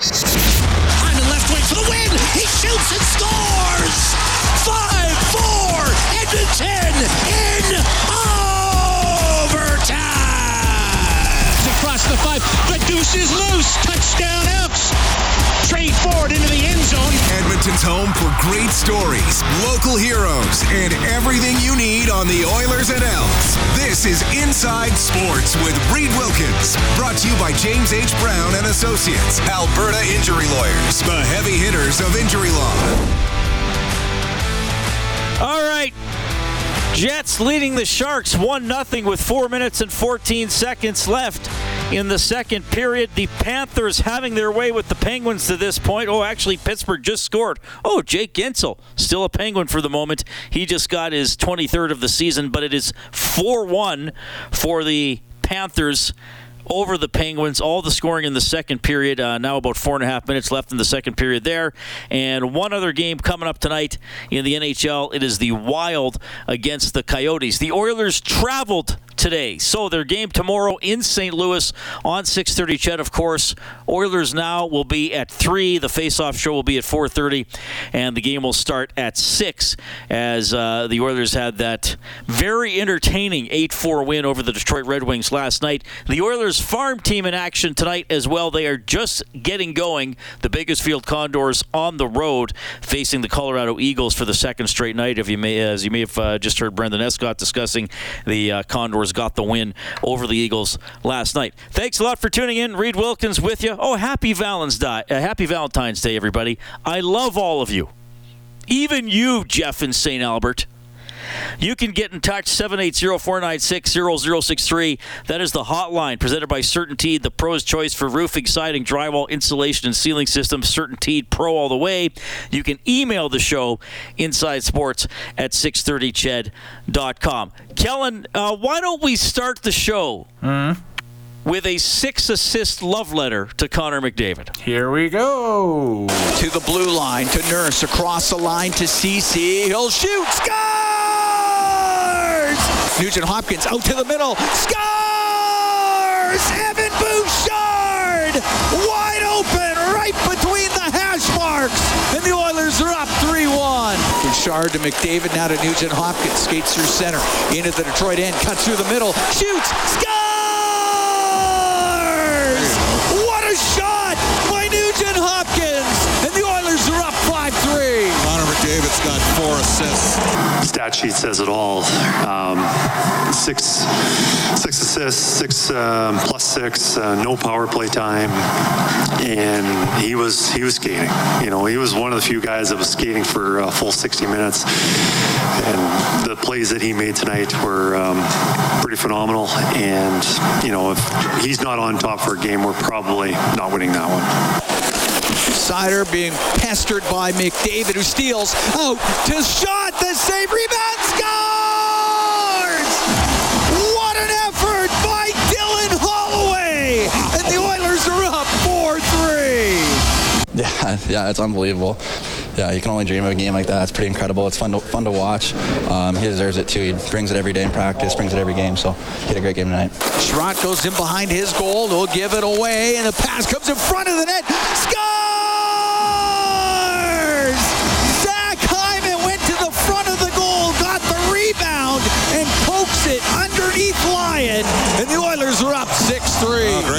On the left wing for the win. He shoots and scores. 5-4 Edmonton in overtime. Across the five. The deuce is loose. Touchdown Elks. Trade forward into the end zone. Edmonton's home for great stories, local heroes, and everything you need on the Oilers and Elks. This is Inside Sports with Reed Wilkins, brought to you by James H. Brown and Associates, Alberta Injury Lawyers, the heavy hitters of injury law. All right. Jets leading the Sharks 1 0 with 4 minutes and 14 seconds left in the second period. The Panthers having their way with the Penguins to this point. Oh, actually, Pittsburgh just scored. Oh, Jake Guentzel, still a Penguin for the moment. He just got his 23rd of the season, but it is 4 1 for the Panthers over the Penguins. All the scoring in the second period. Uh, now about four and a half minutes left in the second period there. And one other game coming up tonight in the NHL. It is the Wild against the Coyotes. The Oilers traveled today. So their game tomorrow in St. Louis on 6:30. CHED, of course. Oilers now will be at three. The face-off show will be at 4:30, and the game will start at six. As uh, the Oilers had that very entertaining 8-4 win over the Detroit Red Wings last night. The Oilers farm team in action tonight as well. They are just getting going. The Bakersfield Condors on the road facing the Colorado Eagles for the second straight night. If you may, as you may have uh, just heard Brendan Escott discussing the uh, Condors got the win over the Eagles last night. Thanks a lot for tuning in. Reed Wilkins with you. Oh, happy Valentine's Day, uh, happy Valentine's Day, everybody. I love all of you, even you, Jeff in St. Albert. You can get in touch 780-496-0063. That is the hotline presented by Certainty, the pro's choice for roofing, siding, drywall, insulation, and ceiling systems. Certainty Pro all the way. You can email the show inside sports at 630ched.com. Kellen, uh, why don't we start the show with a six assist love letter to Connor McDavid? Here we go. To the blue line, to Nurse, across the line to Ceci. He'll shoot. Scores! Nugent Hopkins out to the middle. Scores! Evan Bouchard! Wide open right between the hash marks. And the Oilers are up 3-1. Bouchard to McDavid, now to Nugent Hopkins. Skates through center. Into the Detroit end. Cuts through the middle. Shoots! Scores! Sheet says it all. Um, six, six assists, six um, plus six, uh, no power play time, and he was he was skating. You know, he was one of the few guys that was skating for a full 60 minutes, and the plays that he made tonight were um, pretty phenomenal. And you know, if he's not on top for a game, we're probably not winning that one. Seider being pestered by McDavid, who steals out to shot. The save rebound scores! What an effort by Dylan Holloway! And the Oilers are up 4-3. Yeah, yeah, it's unbelievable. Yeah, you can only dream of a game like that. It's pretty incredible. It's fun to fun to watch. Um, he deserves it too. He brings it every day in practice, brings it every game. So he had a great game tonight. Chiarot goes in behind his goal. He'll give it away, and the pass comes in front of the net. Scores!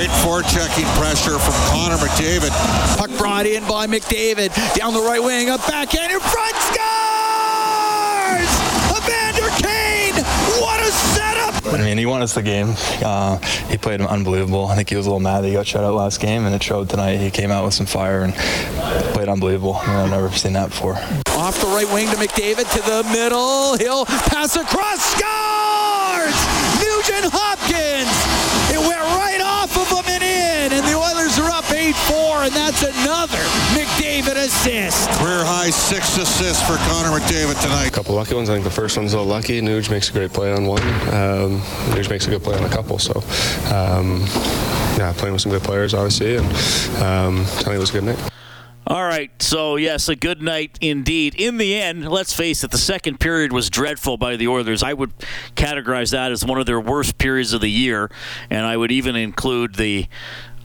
Great forechecking pressure from Connor McDavid. Puck brought in by McDavid. Down the right wing, up backhand in front. Scores! Evander Kane! What a setup! I mean, he won us the game. Uh, he played unbelievable. I think he was a little mad that he got shut out last game, and it showed tonight. He came out with some fire and played unbelievable. I mean, I've never seen that before. Off the right wing to McDavid to the middle. He'll pass across. Scores! Nugent Hopkins! It went right off of him and in, and the Oilers are up 8-4, and that's another McDavid assist. Career high six assists for Connor McDavid tonight. A couple lucky ones. I think the first one's a little lucky. Nuge makes a great play on one. Um, Nuge makes a good play on a couple. So, um, yeah, playing with some good players, obviously, and um, I think it was a good night. All right, so yes, a good night indeed. In the end, let's face it, the second period was dreadful by the Oilers. I would categorize that as one of their worst periods of the year, and I would even include the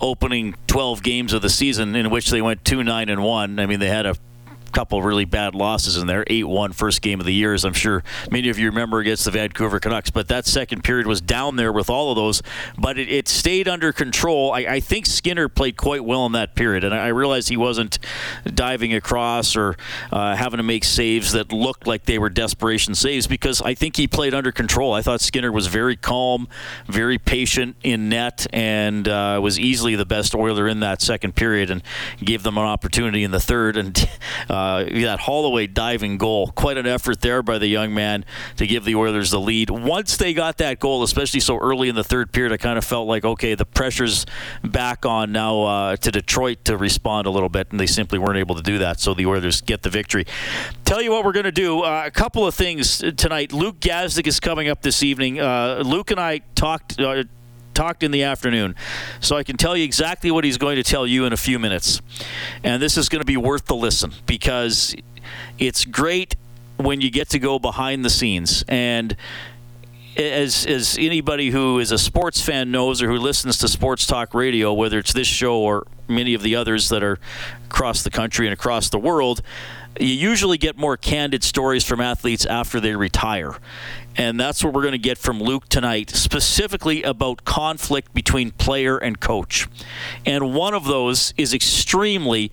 opening 12 games of the season in which they went 2 9 and 1. I mean, they had a couple really bad losses in there. 8-1 first game of the year, as I'm sure many of you remember against the Vancouver Canucks. But that second period was down there with all of those, but it, it stayed under control. I, I, think Skinner played quite well in that period, and I, I realized he wasn't diving across or uh, having to make saves that looked like they were desperation saves because I think he played under control. I thought Skinner was very calm, very patient in net, and uh, was easily the best Oiler in that second period, and gave them an opportunity in the third. And uh, uh, that Holloway diving goal, quite an effort there by the young man to give the Oilers the lead. Once they got that goal, especially so early in the third period, I kind of felt like, okay, the pressure's back on now uh, to Detroit to respond a little bit, and they simply weren't able to do that. So the Oilers get the victory. Tell you what we're going to do. Uh, a couple of things tonight. Luke Gazdic is coming up this evening. Uh, Luke and I talked uh, talked in the afternoon. So I can tell you exactly what he's going to tell you in a few minutes. And this is going to be worth the listen because it's great when you get to go behind the scenes. And as, as anybody who is a sports fan knows or who listens to sports talk radio, whether it's this show or many of the others that are across the country and across the world, you usually get more candid stories from athletes after they retire. And that's what we're going to get from Luke tonight, specifically about conflict between player and coach. And one of those is extremely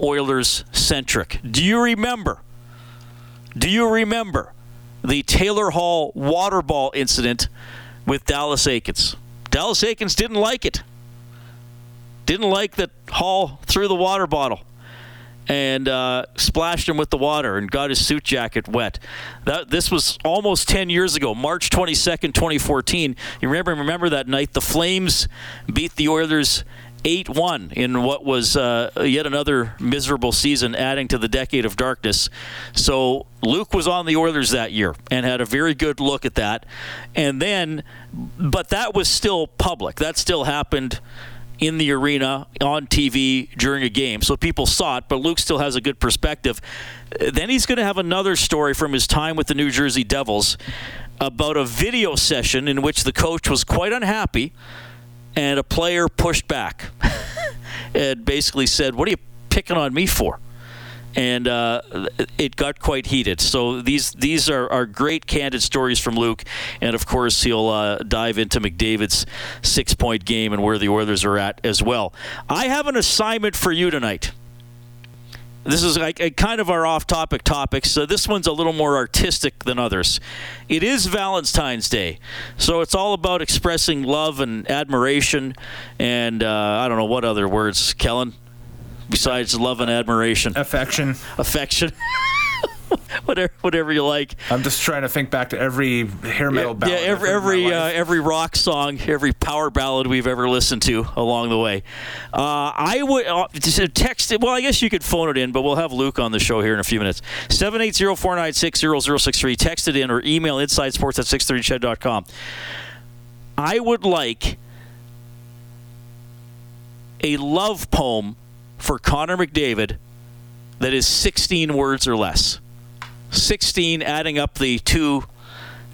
Oilers centric. Do you remember? Do you remember the Taylor Hall water ball incident with Dallas Eakins? Dallas Eakins didn't like it. Didn't like that Hall threw the water bottle and uh, splashed him with the water and got his suit jacket wet. That, this was almost 10 years ago, March 22nd, 2014. You remember, remember that night? The Flames beat the Oilers 8 1 in what was uh, yet another miserable season, adding to the decade of darkness. So Luke was on the Oilers that year and had a very good look at that. And then, but that was still public. That still happened in the arena on TV during a game. So people saw it, but Luke still has a good perspective. Then he's going to have another story from his time with the New Jersey Devils about a video session in which the coach was quite unhappy and a player pushed back and basically said, What are you picking on me for? And uh, it got quite heated. So these these are, are great candid stories from Luke, and of course he'll uh, dive into McDavid's six point game and where the Oilers are at as well. I have an assignment for you tonight. This is like a, kind of our off-topic topic, so this one's a little more artistic than others. It is Valentine's Day, so it's all about expressing love and admiration, and uh, I don't know what other words, Kellen besides love and admiration? Affection. Affection. whatever, whatever you like. I'm just trying to think back to every hair metal yeah, ballad. Yeah, every every uh, every rock song, every power ballad we've ever listened to along the way. Uh, I would uh, text it. Well, I guess you could phone it in, but we'll have Luke on the show here in a few minutes. 780-496-0063. Text it in or email insidesports at 630ched.com. I would like a love poem for Connor McDavid that is 16 words or less. 16 adding up the two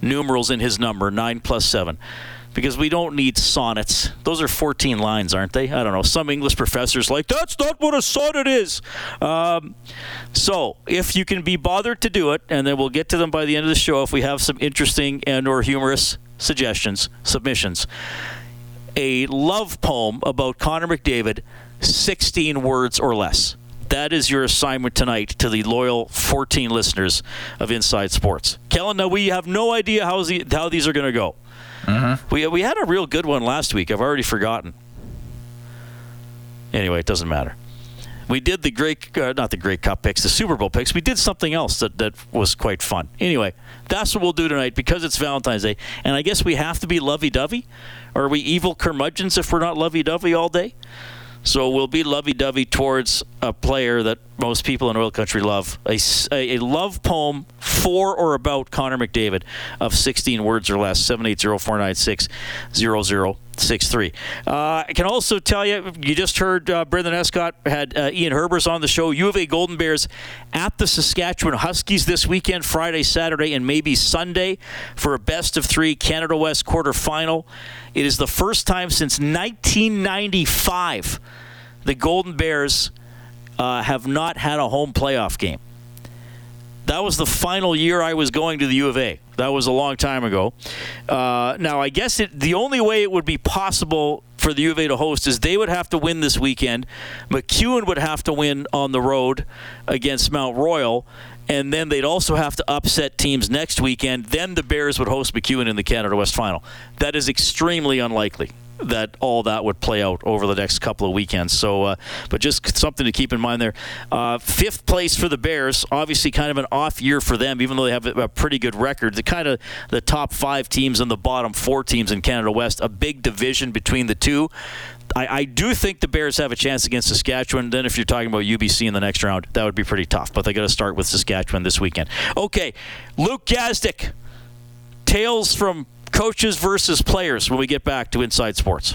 numerals in his number, 9 plus 7. Because we don't need sonnets. Those are 14 lines, aren't they? I don't know. Some English professors like, that's not what a sonnet is. Um, so, if you can be bothered to do it, and then we'll get to them by the end of the show if we have some interesting and or humorous suggestions, submissions. A love poem about Connor McDavid 16 words or less. That is your assignment tonight to the loyal 14 listeners of Inside Sports. Kellen, now we have no idea how, the, how these are going to go. Mm-hmm. We, we had a real good one last week. I've already forgotten. Anyway, it doesn't matter. We did the great, uh, not the great Cup picks, the Super Bowl picks. We did something else that, that was quite fun. Anyway, that's what we'll do tonight because it's Valentine's Day. And I guess we have to be lovey dovey? Or are we evil curmudgeons if we're not lovey dovey all day? So we'll be lovey-dovey towards a player that most people in oil country love. A, a love poem for or about Connor McDavid of 16 words or less. 780-496-00 six three. Uh, I can also tell you, you just heard uh, Brendan Escott had uh, Ian Herbers on the show. U of A Golden Bears at the Saskatchewan Huskies this weekend, Friday, Saturday, and maybe Sunday for a best of three Canada West quarterfinal. It is the first time since 1995 the Golden Bears uh, have not had a home playoff game. That was the final year I was going to the U of A. That was a long time ago. Uh, now, I guess it, the only way it would be possible for the U of A to host is they would have to win this weekend. MacEwan would have to win on the road against Mount Royal, and then they'd also have to upset teams next weekend. Then the Bears would host MacEwan in the Canada West Final. That is extremely unlikely that all that would play out over the next couple of weekends. So, uh, but just something to keep in mind there. Uh, fifth place for the Bears, obviously kind of an off year for them, even though they have a pretty good record. The kind of the top five teams and the bottom four teams in Canada West, a big division between the two. I, I, do think the Bears have a chance against Saskatchewan. Then, if you're talking about UBC in the next round, that would be pretty tough. But they got to start with Saskatchewan this weekend. Okay, Luke Gazdic, tales from coaches versus players when we get back to Inside Sports.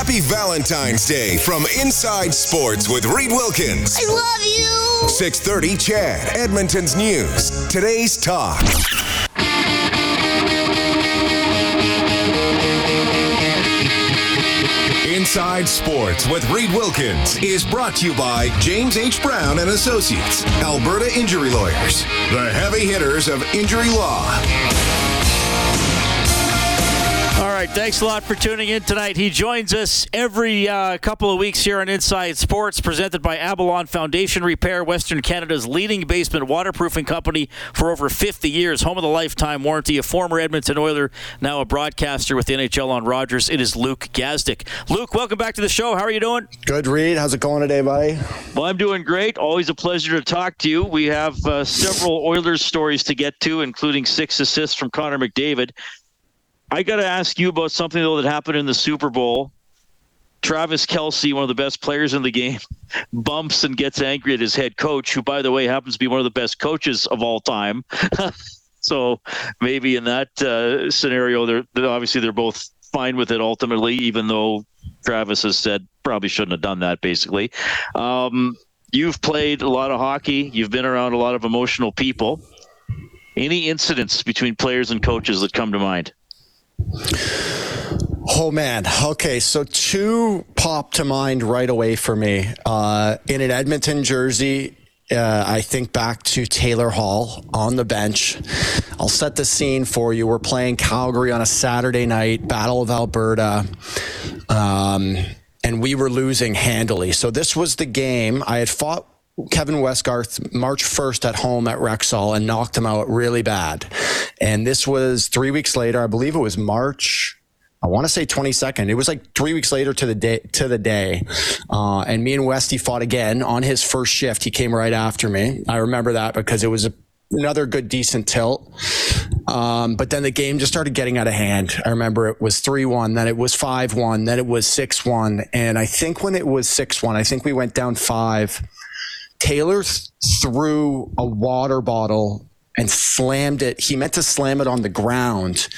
Happy Valentine's Day from Inside Sports with Reed Wilkins. I love you. 630 CHED, Edmonton's News. Today's Talk. Inside Sports with Reed Wilkins is brought to you by James H. Brown and Associates, Alberta Injury Lawyers, the heavy hitters of injury law. All right, thanks a lot for tuning in tonight. He joins us every uh, couple of weeks here on Inside Sports, presented by Avalon Foundation Repair, Western Canada's leading basement waterproofing company for over 50 years, home of the lifetime warranty, a former Edmonton Oiler, now a broadcaster with the NHL on Rogers. It is Luke Gazdic. Luke, welcome back to the show. How are you doing? Good, Reed. How's it going today, buddy? Well, I'm doing great. Always a pleasure to talk to you. We have uh, several Oilers stories to get to, including six assists from Connor McDavid. I got to ask you about something though that happened in the Super Bowl. Travis Kelce, one of the best players in the game, bumps and gets angry at his head coach, who, by the way, happens to be one of the best coaches of all time. so maybe in that uh, scenario, they're, they're obviously they're both fine with it ultimately, even though Travis has said probably shouldn't have done that. Basically, um, you've played a lot of hockey. You've been around a lot of emotional people. Any incidents between players and coaches that come to mind? Oh man. Okay, so two pop to mind right away for me. Uh, in an Edmonton jersey, uh, I think back to Taylor Hall on the bench. I'll set the scene for you. We're playing Calgary on a Saturday night, Battle of Alberta. Um, and we were losing handily. So this was the game. I had fought Kevin Westgarth March 1st at home at Rexall and knocked him out really bad. And this was three weeks later. I believe it was March. I want to say 22nd. It was like three weeks later to the day, to the day. Uh, and me and Westy fought again on his first shift. He came right after me. I remember that because it was a, another good, decent tilt. Um, but then the game just started getting out of hand. I remember it was 3 1, then it was 5 1, then it was 6 1. And I think when it was 6 1, I think we went down five Taylor th- threw a water bottle and slammed it. He meant to slam it on the ground,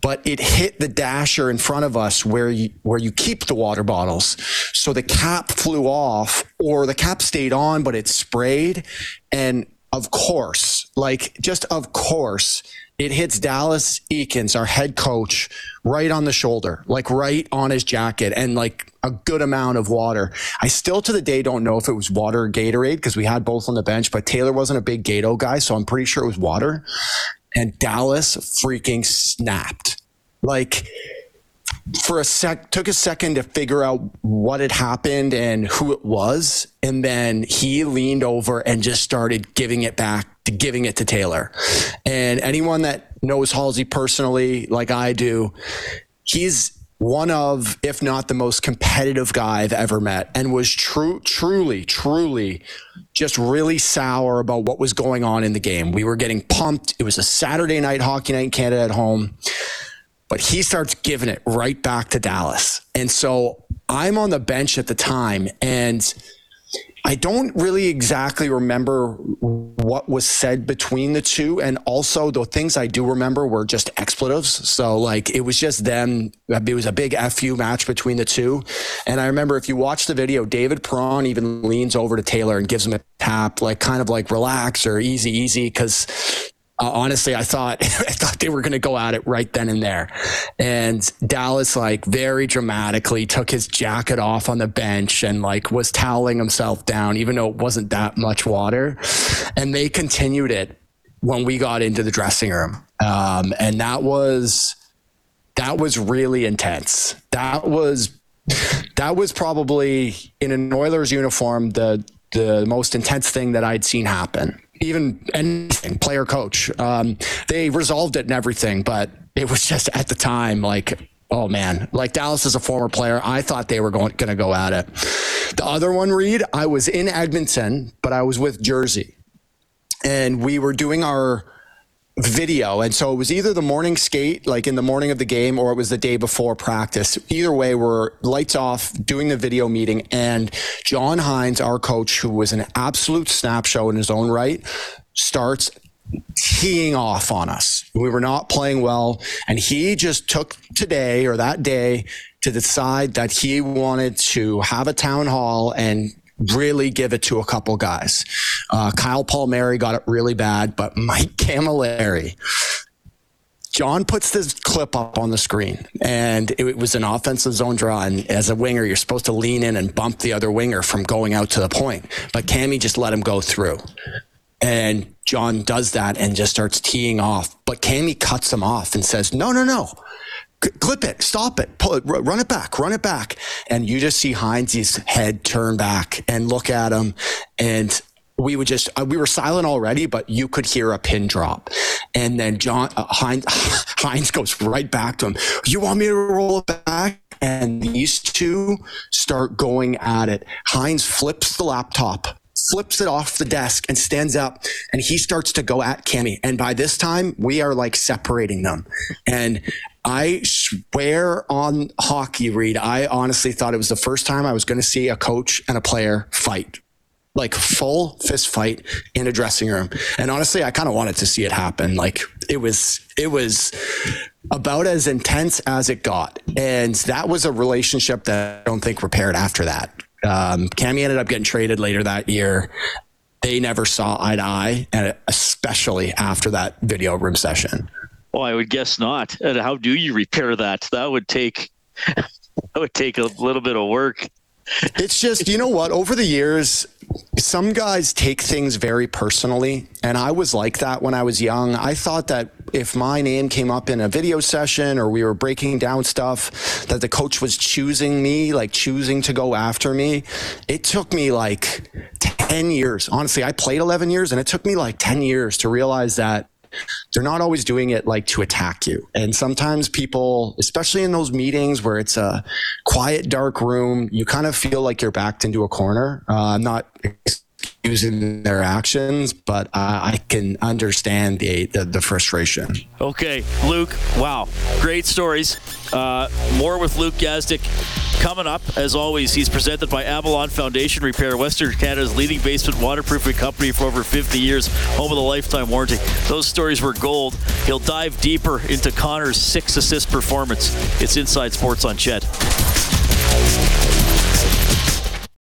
but it hit the dasher in front of us where you where you keep the water bottles. So the cap flew off, or the cap stayed on, but it sprayed. And of course, like just of course, it hits Dallas Eakins, our head coach, right on the shoulder, like right on his jacket, and like a good amount of water. I still to the day don't know if it was water or Gatorade because we had both on the bench, but Taylor wasn't a big Gato guy, so I'm pretty sure it was water. And Dallas freaking snapped. Like, for a sec took a second to figure out what had happened and who it was and then he leaned over and just started giving it back to giving it to Taylor. And anyone that knows Halsey personally like I do, he's one of, if not the most competitive guy I've ever met, and was true, truly, truly just really sour about what was going on in the game. We were getting pumped. It was a Saturday night hockey night in Canada at home but he starts giving it right back to Dallas. And so I'm on the bench at the time and I don't really exactly remember what was said between the two. And also, the things I do remember were just expletives. So, like, it was just them. It was a big FU match between the two. And I remember if you watch the video, David Perron even leans over to Taylor and gives him a tap, like, kind of like relax or easy, easy. Cause uh, honestly, I thought I thought they were going to go at it right then and there. And Dallas like very dramatically took his jacket off on the bench and like was toweling himself down, even though it wasn't that much water. And they continued it when we got into the dressing room, um, and that was that was really intense. That was that was probably in an Oilers uniform the the most intense thing that I'd seen happen even anything, player coach. Um, they resolved it and everything, but it was just at the time like, oh man, like Dallas is a former player. I thought they were going, to go at it. The other one, Reed, I was in Edmonton, but I was with Jersey, and we were doing our video. And so it was either the morning skate, like in the morning of the game, or it was the day before practice. Either way, we're lights off doing the video meeting. And John Hynes, our coach, who was an absolute snap show in his own right, starts teeing off on us. We were not playing well. And he just took today or that day to decide that he wanted to have a town hall and really give it to a couple guys. Uh, Kyle Palmieri got it really bad, but Mike Cammalleri, John puts this clip up on the screen, and it was an offensive zone draw. And as a winger, you're supposed to lean in and bump the other winger from going out to the point. But Cammy just let him go through. And John does that and just starts teeing off. But Cammy cuts him off and says, No, no, no clip it, stop it, pull it, run it back, run it back. And you just see Hynes's head turn back and look at him. And we would just, uh, we were silent already, but you could hear a pin drop. And then John, uh, Hynes, Hynes goes right back to him. You want me to roll it back? And these two start going at it. Hynes flips the laptop flips it off the desk and stands up and he starts to go at Cammy. And by this time, we are like separating them. And I swear on hockey, Reed, I honestly thought it was the first time I was going to see a coach and a player fight. Like full fist fight in a dressing room. And honestly, I kind of wanted to see it happen. Like it was, it was about as intense as it got. And that was a relationship that I don't think repaired after that. Um, Cammy ended up getting traded later that year. They never saw eye to eye, and especially after that video room session. Well, I would guess not. And how do you repair that? That would take that would take a little bit of work. It's just, you know what? Over the years, some guys take things very personally. And I was like that when I was young. I thought that if my name came up in a video session or we were breaking down stuff, that the coach was choosing me, like choosing to go after me. It took me like 10 years. Honestly, I played 11 years and it took me like 10 years to realize that they're not always doing it like to attack you. And sometimes people, especially in those meetings where it's a quiet, dark room, you kind of feel like you're backed into a corner. Uh, I'm not using their actions, but I can understand the, the, the frustration. Okay, Luke. Wow, great stories. Uh, more with Luke Gazdic coming up. As always, he's presented by Avalon Foundation Repair, Western Canada's leading basement waterproofing company for over 50 years, home of the lifetime warranty. Those stories were gold. He'll dive deeper into Connor's six assist performance. It's Inside Sports on CHED.